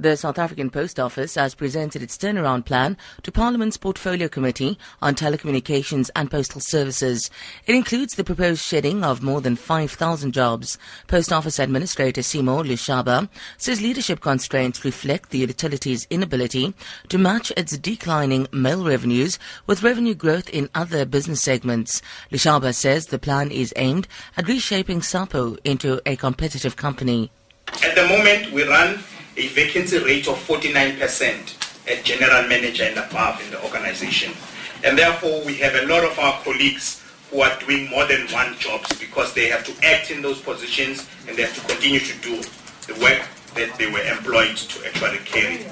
The South African Post Office has presented its turnaround plan to Parliament's Portfolio Committee on Telecommunications and Postal Services. It includes the proposed shedding of more than 5,000 jobs. Post Office Administrator Simo Lushaba says leadership constraints reflect the utility's inability to match its declining mail revenues with revenue growth in other business segments. Lushaba says the plan is aimed at reshaping SAPO into a competitive company. At the moment, we run a vacancy rate of 49% at general manager and above in the organization. And therefore, we have a lot of our colleagues who are doing more than one jobs because they have to act in those positions and they have to continue to do the work that they were employed to actually carry.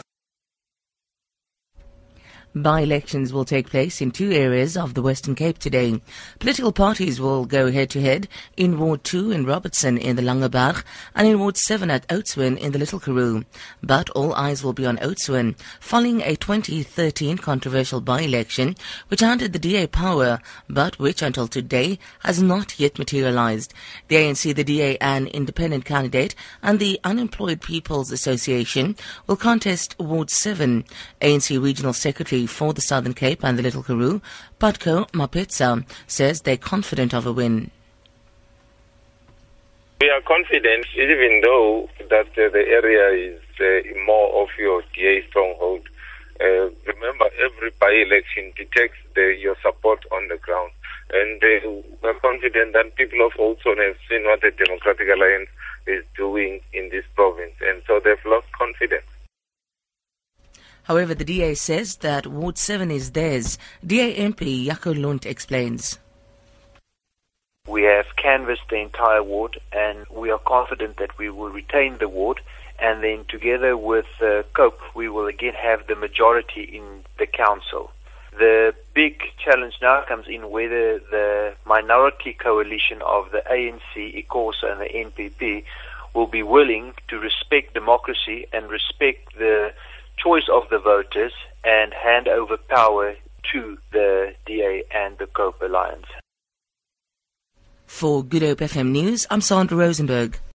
By-elections will take place in two areas of the Western Cape today. Political parties will go head-to-head in Ward 2 in Robertson in the Langeberg and in Ward 7 at Oudtshoorn in the Little Karoo. But all eyes will be on Oudtshoorn following a 2013 controversial by-election which handed the DA power but which until today has not yet materialized. The ANC, the DA and independent candidate and the Unemployed People's Association will contest Ward 7. ANC Regional Secretary for the Southern Cape and the Little Karoo, Patco Mapetsa, says they're confident of a win. We are confident, even though that uh, the area is uh, more of your DA stronghold. Uh, remember, every by-election detects the, your support on the ground. And uh, we're confident that people of Oudtshoorn have seen what the Democratic Alliance is doing in this province. And so they've lost. However, the DA says that Ward 7 is theirs. DA MP Jaco Londt explains. We have canvassed the entire ward and we are confident that we will retain the ward and then together with uh, COPE we will again have the majority in the council. The big challenge now comes in whether the minority coalition of the ANC, ICOSA and the NPP will be willing to respect democracy and respect the choice of the voters and hand over power to the DA and the COPE alliance. For Good Hope FM News, I'm Sandra Rosenberg.